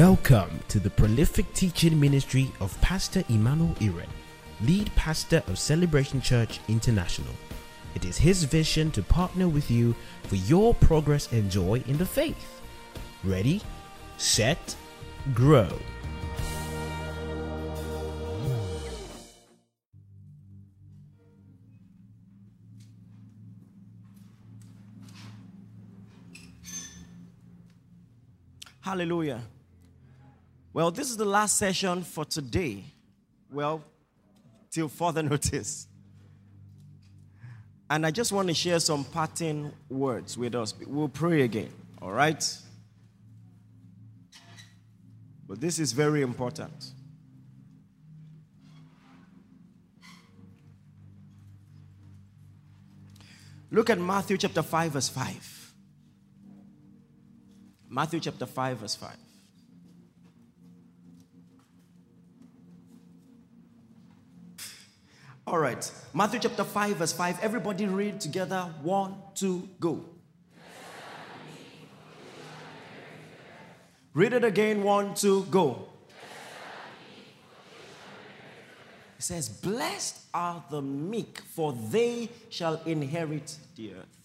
Welcome to the prolific teaching ministry of Pastor Emmanuel Iren, lead pastor of Celebration Church International. It is his vision to partner with you for your progress and joy in the faith. Ready, set, grow. Hallelujah. Well, this is the last session for today. Well, till further notice. And I just want to share some parting words with us. We'll pray again, all right? But this is very important. Look at Matthew chapter 5, verse 5. Matthew chapter 5, verse 5. All right. Matthew chapter 5, verse 5. Everybody read together. One, two, go. Read it again. One, two, go. It says, Blessed are the meek, for they shall inherit the earth.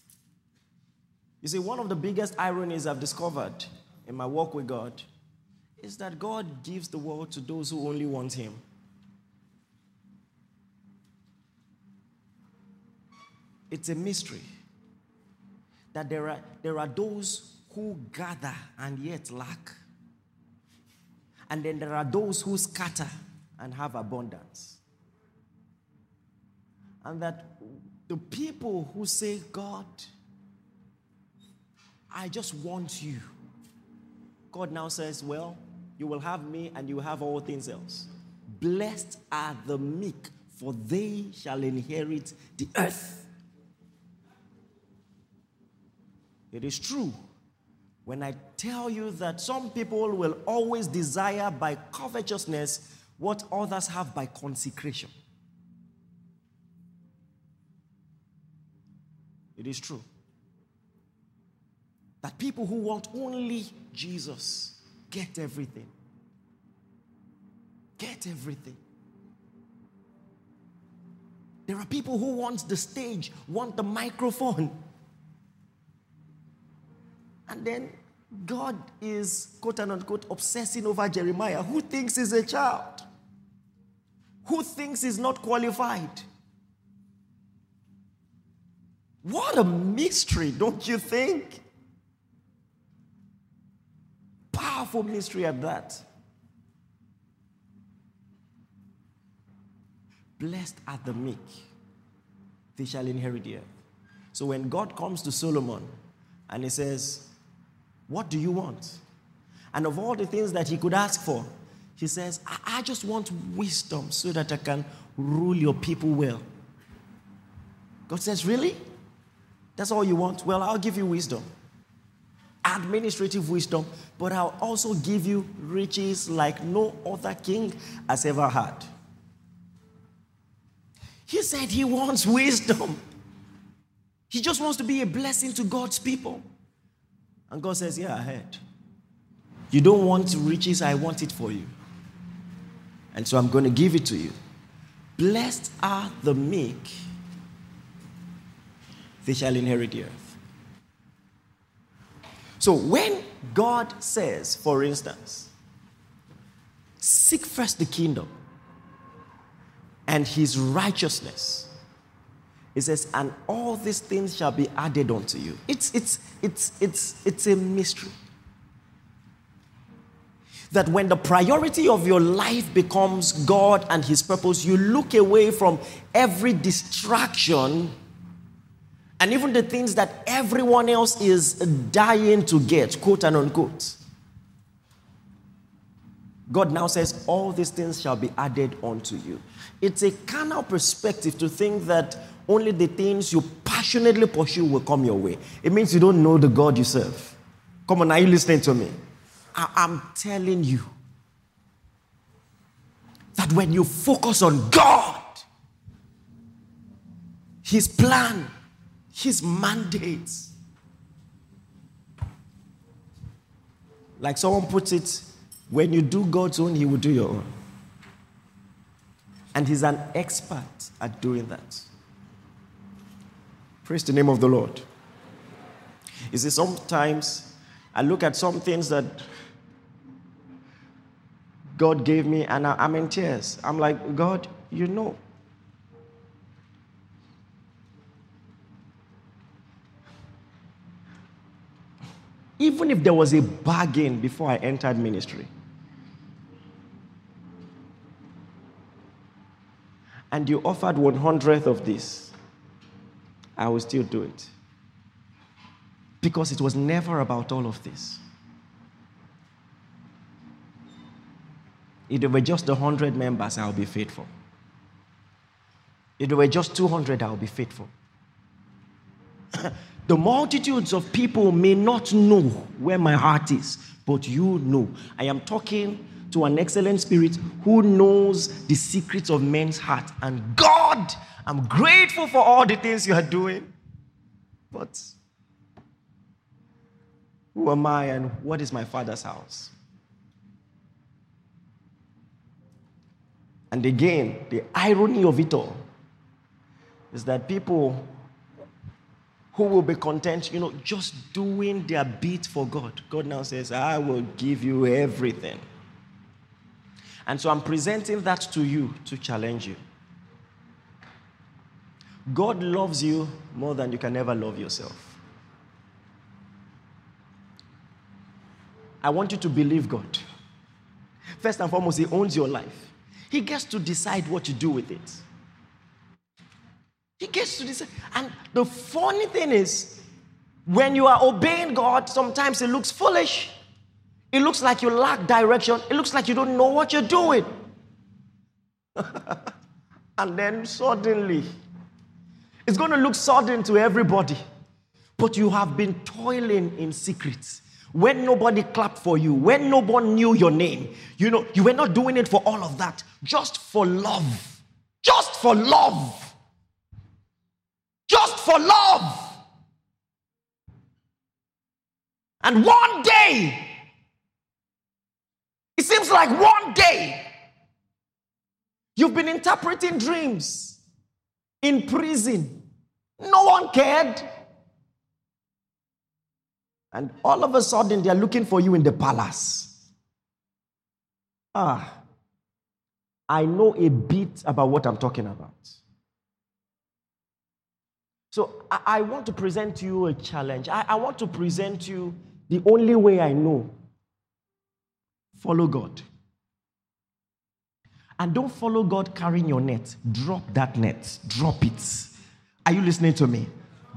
You see, one of the biggest ironies I've discovered in my walk with God is that God gives the world to those who only want Him. It's a mystery that there are, there are those who gather and yet lack. And then there are those who scatter and have abundance. And that the people who say, God, I just want you. God now says, Well, you will have me and you have all things else. Blessed are the meek, for they shall inherit the earth. It is true when I tell you that some people will always desire by covetousness what others have by consecration. It is true that people who want only Jesus get everything. Get everything. There are people who want the stage, want the microphone. And then God is, quote unquote, obsessing over Jeremiah, who thinks he's a child, who thinks he's not qualified. What a mystery, don't you think? Powerful mystery at that. Blessed are the meek, they shall inherit the earth. So when God comes to Solomon and he says, What do you want? And of all the things that he could ask for, he says, I, I just want wisdom so that I can rule your people well. God says, Really? That's all you want? Well, I'll give you wisdom, administrative wisdom, but I'll also give you riches like no other king has ever had. He said he wants wisdom. He just wants to be a blessing to God's people. And God says, Yeah, I heard. You don't want riches, I want it for you. And so I'm going to give it to you. Blessed are the meek they shall inherit the earth. So when God says, for instance, seek first the kingdom and his righteousness, he says, and all these things shall be added unto you. It's, it's, it's, it's, it's a mystery. That when the priority of your life becomes God and His purpose, you look away from every distraction and even the things that everyone else is dying to get, quote and unquote. God now says, All these things shall be added unto you. It's a carnal perspective to think that only the things you passionately pursue will come your way. It means you don't know the God you serve. Come on, are you listening to me? I- I'm telling you that when you focus on God, His plan, His mandates, like someone puts it, When you do God's own, He will do your own. And He's an expert at doing that. Praise the name of the Lord. You see, sometimes I look at some things that God gave me and I'm in tears. I'm like, God, you know. Even if there was a bargain before I entered ministry, and you offered one hundredth of this, I will still do it. Because it was never about all of this. If there were just 100 members, I'll be faithful. If there were just 200, I'll be faithful. the multitudes of people may not know where my heart is, but you know. I am talking to an excellent spirit who knows the secrets of men's heart. And God, I'm grateful for all the things you are doing. But who am I and what is my father's house? And again, the irony of it all is that people who will be content, you know, just doing their bit for God. God now says, I will give you everything. And so I'm presenting that to you to challenge you. God loves you more than you can ever love yourself. I want you to believe God. First and foremost, He owns your life. He gets to decide what you do with it. He gets to decide. And the funny thing is, when you are obeying God, sometimes it looks foolish. It looks like you lack direction. It looks like you don't know what you're doing. and then suddenly, it's going to look sudden to everybody. But you have been toiling in secret when nobody clapped for you, when no one knew your name. You know, you were not doing it for all of that, just for love. Just for love. Just for love. And one day, it seems like one day, you've been interpreting dreams in prison. No one cared. And all of a sudden, they're looking for you in the palace. Ah, I know a bit about what I'm talking about. So I, I want to present you a challenge. I, I want to present you the only way I know. Follow God. And don't follow God carrying your net. Drop that net. Drop it. Are you listening to me?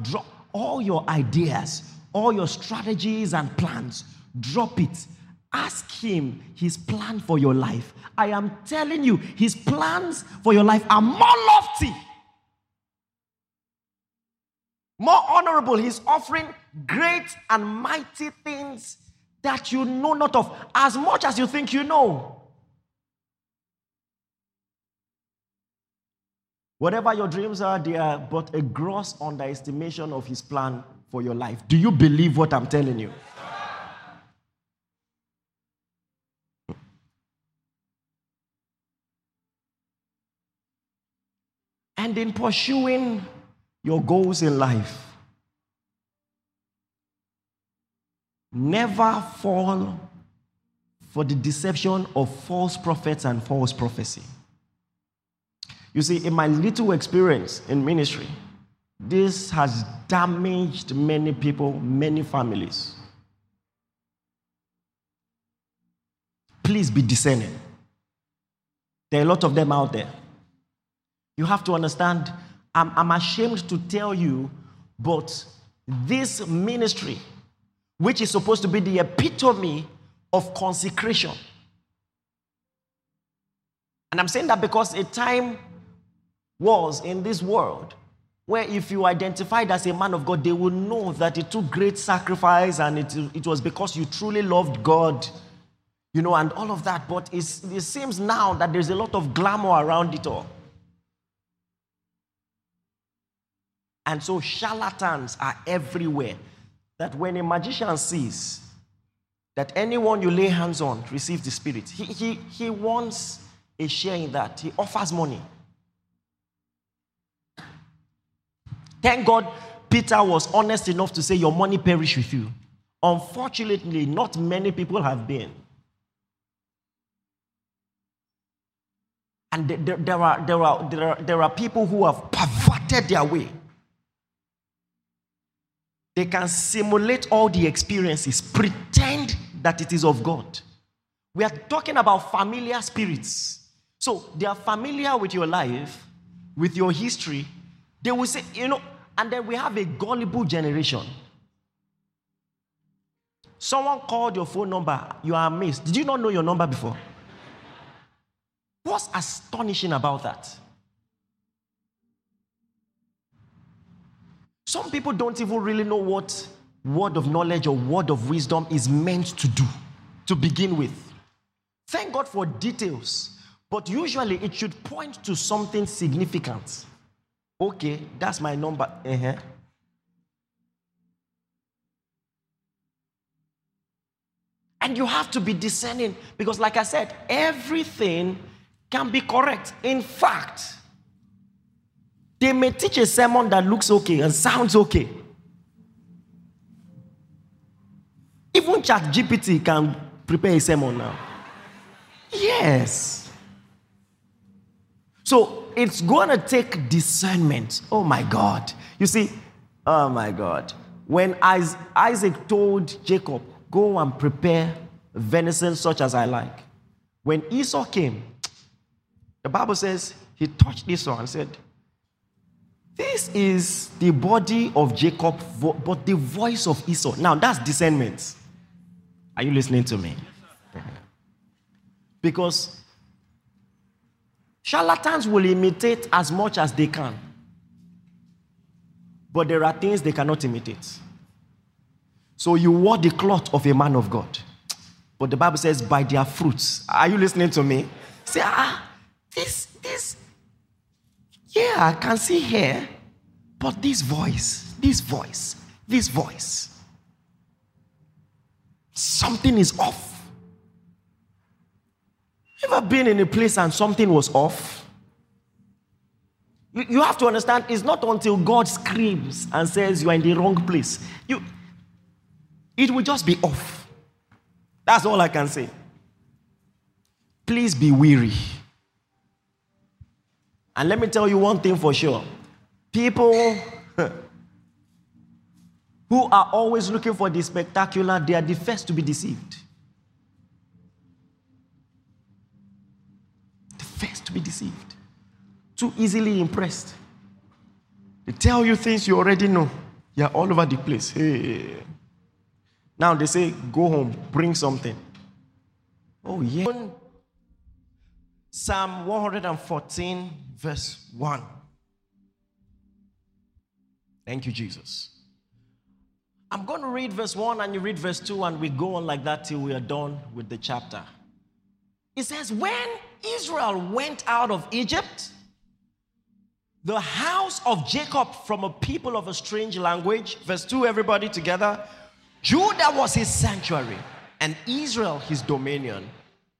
Drop all your ideas, all your strategies and plans. Drop it. Ask Him His plan for your life. I am telling you, His plans for your life are more lofty, more honorable. He's offering great and mighty things that you know not of, as much as you think you know. Whatever your dreams are, they are but a gross underestimation of His plan for your life. Do you believe what I'm telling you? And in pursuing your goals in life, never fall for the deception of false prophets and false prophecy. You see, in my little experience in ministry, this has damaged many people, many families. Please be discerning. There are a lot of them out there. You have to understand, I'm, I'm ashamed to tell you, but this ministry, which is supposed to be the epitome of consecration, and I'm saying that because a time was in this world where if you identified as a man of God, they will know that it took great sacrifice and it, it was because you truly loved God, you know, and all of that. But it seems now that there's a lot of glamour around it all. And so charlatans are everywhere. That when a magician sees that anyone you lay hands on receives the Spirit. He, he, he wants a share in that. He offers money. Thank God Peter was honest enough to say, Your money perish with you. Unfortunately, not many people have been. And there, there, are, there, are, there, are, there are people who have perverted their way. They can simulate all the experiences, pretend that it is of God. We are talking about familiar spirits. So they are familiar with your life, with your history. They will say, you know, and then we have a gullible generation. Someone called your phone number, you are amazed. Did you not know your number before? What's astonishing about that? Some people don't even really know what word of knowledge or word of wisdom is meant to do to begin with. Thank God for details, but usually it should point to something significant. Okay, that's my number. Uh-huh. And you have to be discerning because, like I said, everything can be correct. In fact, they may teach a sermon that looks okay and sounds okay. Even Chat GPT can prepare a sermon now. Yes. So it's going to take discernment. Oh my God. You see, oh my God. When Isaac told Jacob, go and prepare venison such as I like, when Esau came, the Bible says he touched Esau and said, This is the body of Jacob, but the voice of Esau. Now that's discernment. Are you listening to me? Because charlatans will imitate as much as they can, but there are things they cannot imitate. So you wore the cloth of a man of God. But the Bible says, by their fruits. Are you listening to me? Say, ah, this, this, yeah, I can see here, but this voice, this voice, this voice, something is off. Ever been in a place and something was off? You, have to understand, it's not until God screams and says you are in the wrong place. You, it will just be off. That's all I can say. Please be weary. And let me tell you one thing for sure people who are always looking for the spectacular, they are the first to be deceived. The first to be deceived. Too easily impressed. They tell you things you already know. You're all over the place. Hey. Now they say, go home, bring something. Oh, yeah. Psalm 114, verse 1. Thank you, Jesus. I'm going to read verse 1 and you read verse 2, and we go on like that till we are done with the chapter. It says, When Israel went out of Egypt, the house of Jacob from a people of a strange language, verse 2, everybody together, Judah was his sanctuary, and Israel his dominion.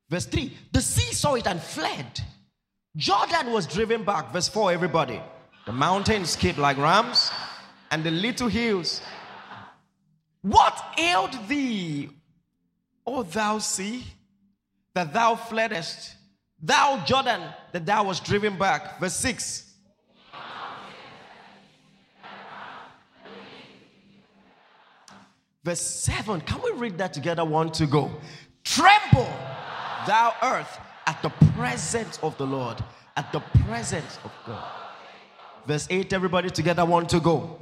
Verse 3 The sea saw it and fled. Jordan was driven back. Verse 4 Everybody. The mountains skipped like rams, and the little hills. What ailed thee, O thou sea, that thou fleddest? Thou Jordan, that thou was driven back. Verse 6 Verse 7. Can we read that together? One to go. Tremble, thou earth, at the presence of the Lord. At the presence of God. Verse 8. Everybody together. want to go.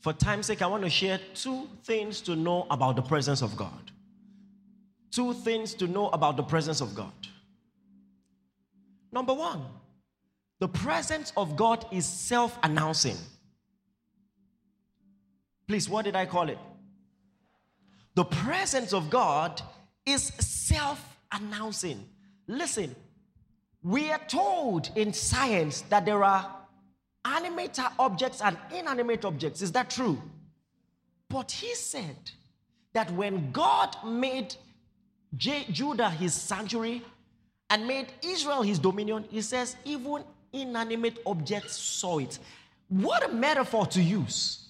For time's sake, I want to share two things to know about the presence of God. Two things to know about the presence of God. Number one, the presence of God is self announcing. Please, what did I call it? The presence of God is self announcing. Listen, we are told in science that there are animate objects and inanimate objects. Is that true? But he said that when God made J- Judah his sanctuary and made Israel his dominion, he says, even inanimate objects saw it. What a metaphor to use.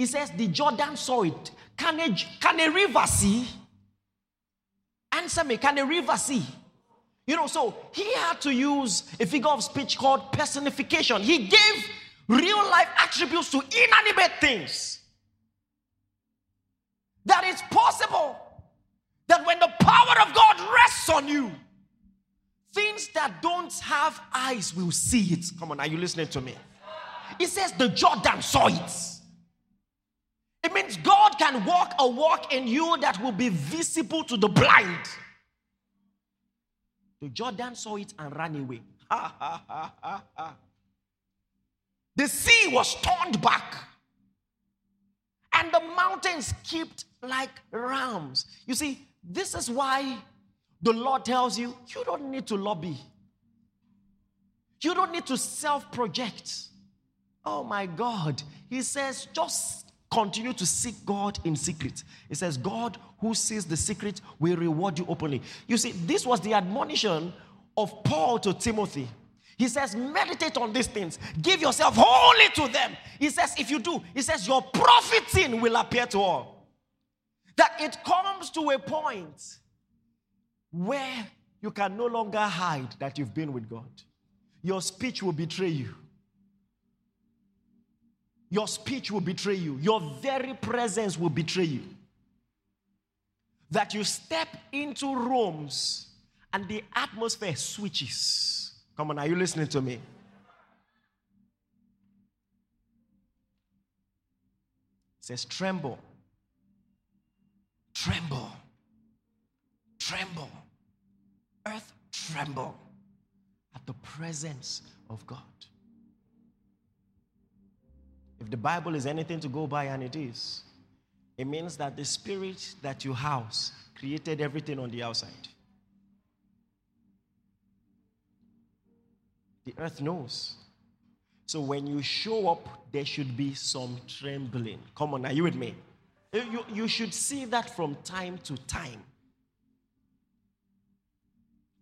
He says, the Jordan saw it. Can a, can a river see? Answer me, can a river see? You know, so he had to use a figure of speech called personification. He gave real life attributes to inanimate things. That it's possible that when the power of God rests on you, things that don't have eyes will see it. Come on, are you listening to me? He says the Jordan saw it. Means God can walk a walk in you that will be visible to the blind. The Jordan saw it and ran away. the sea was turned back, and the mountains kept like rams. You see, this is why the Lord tells you you don't need to lobby, you don't need to self project. Oh my God. He says, just continue to seek God in secret. He says, God who sees the secret will reward you openly. You see, this was the admonition of Paul to Timothy. He says, meditate on these things, give yourself wholly to them. He says, if you do, he says, your profiting will appear to all. That it comes to a point where you can no longer hide that you've been with God. Your speech will betray you. Your speech will betray you. Your very presence will betray you. That you step into rooms and the atmosphere switches. Come on, are you listening to me? It says, tremble. Tremble. Tremble. Earth tremble at the presence of God. If the Bible is anything to go by, and it is, it means that the spirit that you house created everything on the outside. The earth knows. So when you show up, there should be some trembling. Come on, are you with me? You, you should see that from time to time.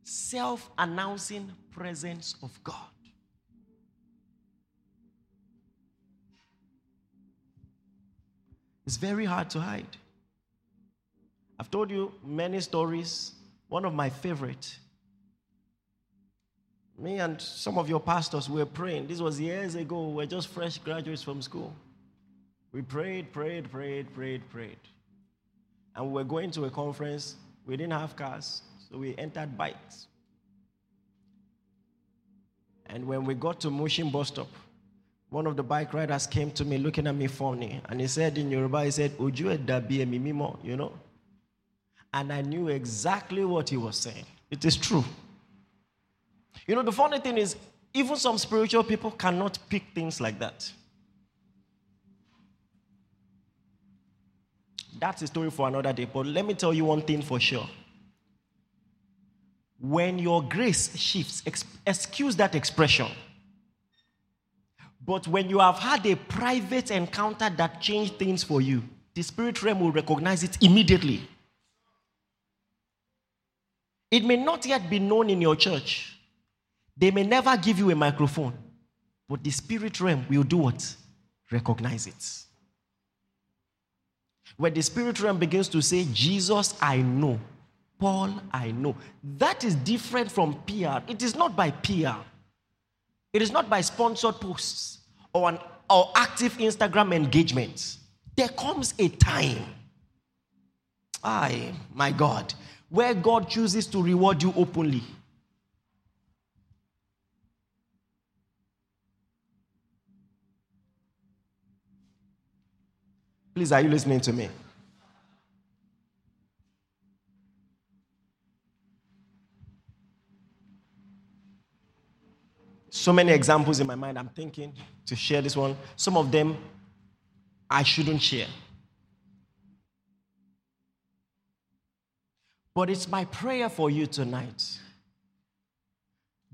Self announcing presence of God. It's very hard to hide. I've told you many stories. One of my favorite. Me and some of your pastors were praying. This was years ago. We are just fresh graduates from school. We prayed, prayed, prayed, prayed, prayed. And we were going to a conference. We didn't have cars, so we entered bikes. And when we got to Mushin bus stop, one of the bike riders came to me looking at me funny, and he said in Yoruba, he said, Uju dabi mimo, you know? And I knew exactly what he was saying. It is true. You know, the funny thing is, even some spiritual people cannot pick things like that. That's a story for another day. But let me tell you one thing for sure. When your grace shifts, excuse that expression but when you have had a private encounter that changed things for you, the spirit realm will recognize it immediately. It may not yet be known in your church. They may never give you a microphone, but the spirit realm will do what? Recognize it. When the spirit realm begins to say, Jesus, I know, Paul, I know, that is different from PR. It is not by PR, it is not by sponsored posts or, an, or active Instagram engagement, there comes a time, I, my God, where God chooses to reward you openly. Please, are you listening to me? So many examples in my mind. I'm thinking to share this one. Some of them I shouldn't share. But it's my prayer for you tonight.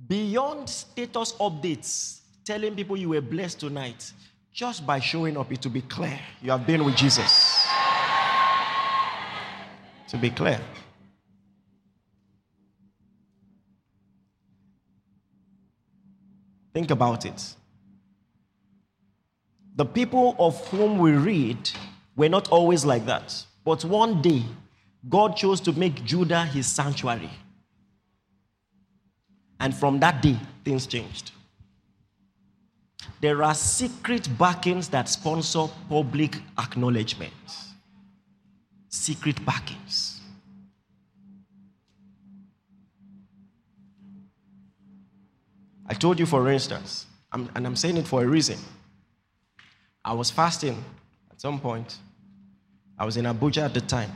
Beyond status updates telling people you were blessed tonight, just by showing up, it will be clear you have been with Jesus. to be clear. Think about it. The people of whom we read were not always like that. But one day, God chose to make Judah his sanctuary. And from that day, things changed. There are secret backings that sponsor public acknowledgement. Secret backings. I told you, for instance, I'm, and I'm saying it for a reason. I was fasting at some point. I was in Abuja at the time.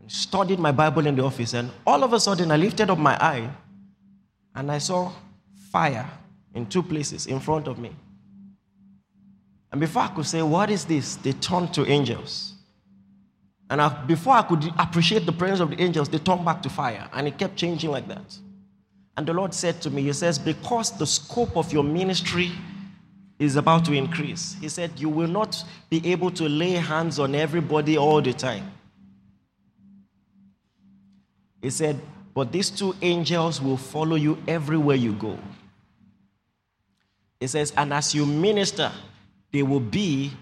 And studied my Bible in the office, and all of a sudden I lifted up my eye and I saw fire in two places in front of me. And before I could say, What is this? they turned to angels. And I, before I could appreciate the presence of the angels, they turned back to fire. And it kept changing like that. And the Lord said to me, He says, Because the scope of your ministry is about to increase. He said, You will not be able to lay hands on everybody all the time. He said, But these two angels will follow you everywhere you go. He says, And as you minister, they will be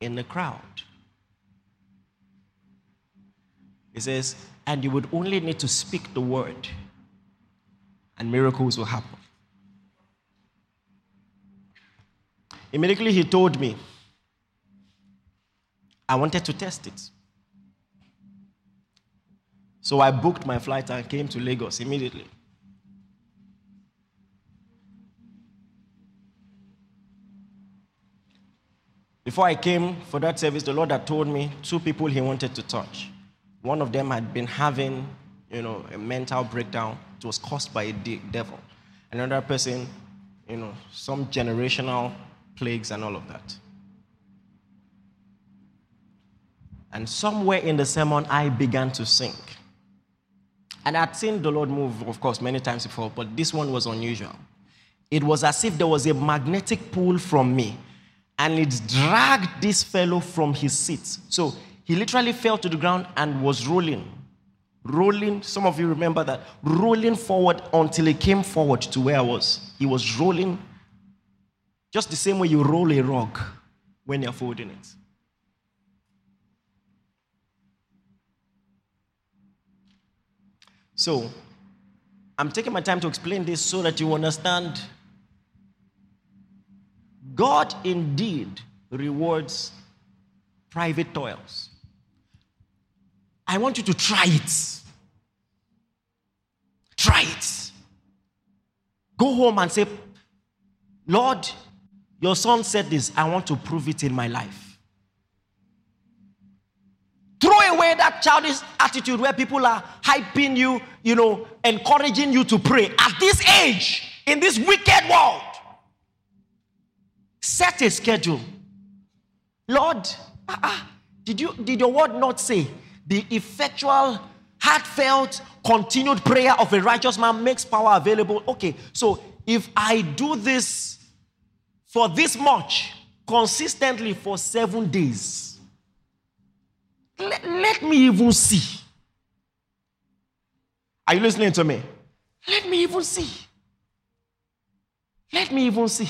in the crowd. He says, And you would only need to speak the word, and miracles will happen. Immediately he told me, I wanted to test it. So I booked my flight and came to Lagos immediately. Before I came for that service, the Lord had told me two people he wanted to touch. One of them had been having, you know, a mental breakdown. Was caused by a devil. Another person, you know, some generational plagues, and all of that. And somewhere in the sermon, I began to sing. And I'd seen the Lord move, of course, many times before, but this one was unusual. It was as if there was a magnetic pull from me, and it dragged this fellow from his seat. So he literally fell to the ground and was rolling. Rolling, some of you remember that, rolling forward until he came forward to where I was. He was rolling just the same way you roll a rug when you're folding it. So, I'm taking my time to explain this so that you understand God indeed rewards private toils. I want you to try it. Try it. Go home and say, Lord, your son said this, I want to prove it in my life. Throw away that childish attitude where people are hyping you, you know, encouraging you to pray. At this age, in this wicked world, set a schedule. Lord, uh-uh, did, you, did your word not say the effectual, heartfelt, continued prayer of a righteous man makes power available? Okay, so if I do this for this much consistently for seven days. Let, let me even see. Are you listening to me? Let me even see. Let me even see.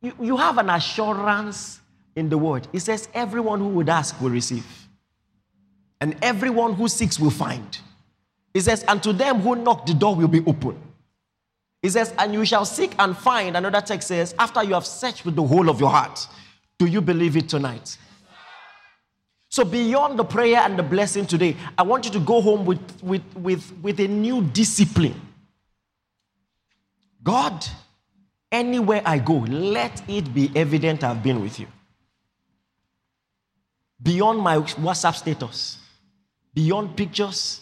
You, you have an assurance in the word. It says, Everyone who would ask will receive, and everyone who seeks will find. He says, And to them who knock, the door will be open. He says, and you shall seek and find. Another text says, after you have searched with the whole of your heart. Do you believe it tonight? So, beyond the prayer and the blessing today, I want you to go home with, with, with, with a new discipline. God, anywhere I go, let it be evident I've been with you. Beyond my WhatsApp status, beyond pictures,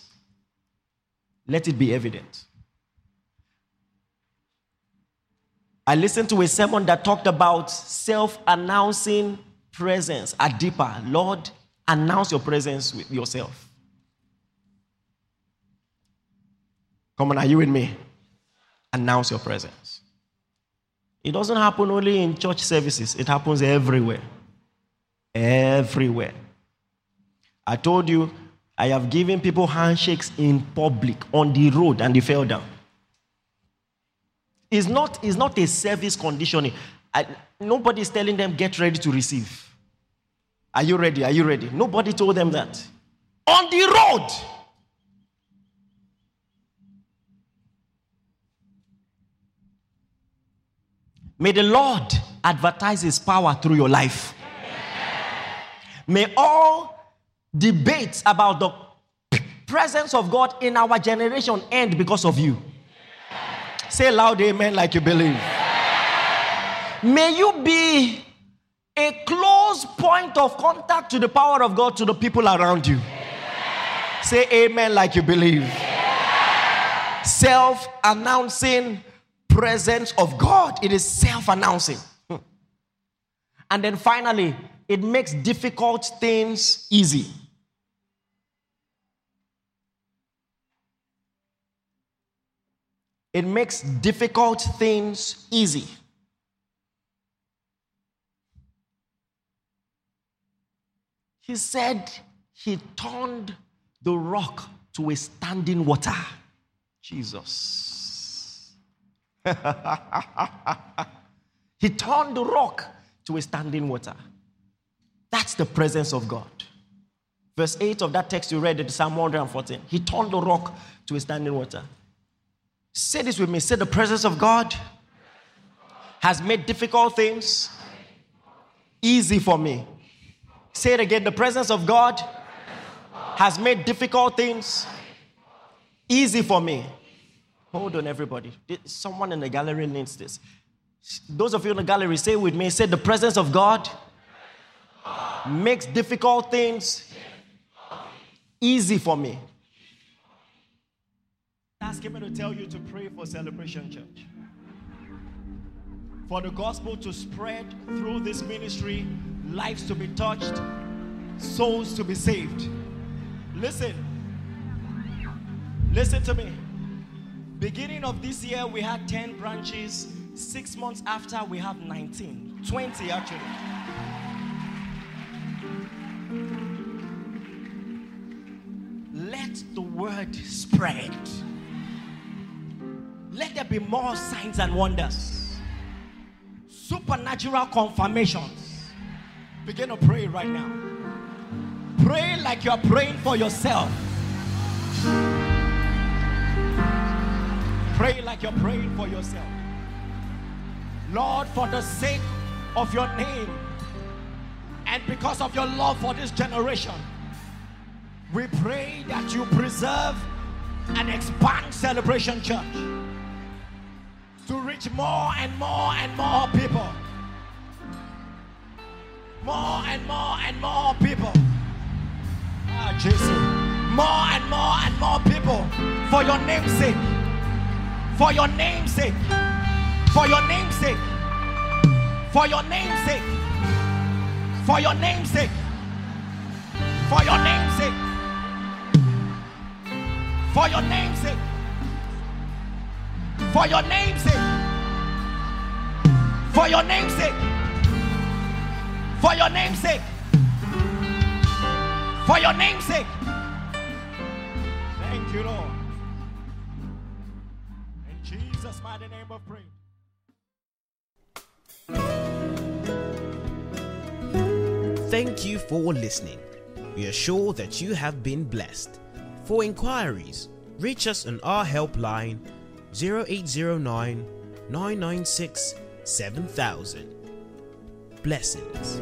let it be evident. I listened to a sermon that talked about self announcing presence at deeper. Lord, announce your presence with yourself. Come on, are you with me? Announce your presence. It doesn't happen only in church services, it happens everywhere. Everywhere. I told you, I have given people handshakes in public on the road and they fell down. It's not, it's not a service conditioning. I, nobody is telling them, get ready to receive. Are you ready? Are you ready? Nobody told them that. On the road. May the Lord advertise his power through your life. May all debates about the presence of God in our generation end because of you. Say loud amen like you believe. May you be a close point of contact to the power of God to the people around you. Say amen like you believe. Self announcing presence of God. It is self announcing. Hmm. And then finally, it makes difficult things easy. It makes difficult things easy. He said he turned the rock to a standing water. Jesus. he turned the rock to a standing water. That's the presence of God. Verse 8 of that text you read in Psalm 114. He turned the rock to a standing water. Say this with me. Say, the presence of God has made difficult things easy for me. Say it again. The presence of God has made difficult things easy for me. Hold on, everybody. Someone in the gallery needs this. Those of you in the gallery, say with me. Say, the presence of God makes difficult things easy for me. Ask him to tell you to pray for Celebration Church. For the gospel to spread through this ministry, lives to be touched, souls to be saved. Listen. Listen to me. Beginning of this year, we had 10 branches. Six months after, we have 19. 20 actually. Let the word spread. Be more signs and wonders, supernatural confirmations. Begin to pray right now. Pray like you're praying for yourself. Pray like you're praying for yourself. Lord, for the sake of your name and because of your love for this generation, we pray that you preserve and expand Celebration Church to reach more and more and more people. More and more and more people. Ah, Jesus. More and more and more people. For your name's sake. For your name's sake. For your name's sake. For your name's sake. For your name's sake. For your name's sake. For your name's sake for your name's sake. For your name's sake. For your name's sake. For your name's sake. Thank you, Lord. In Jesus' mighty name of praise. Thank you for listening. We are sure that you have been blessed. For inquiries, reach us on our helpline 0809 996 7000. Blessings.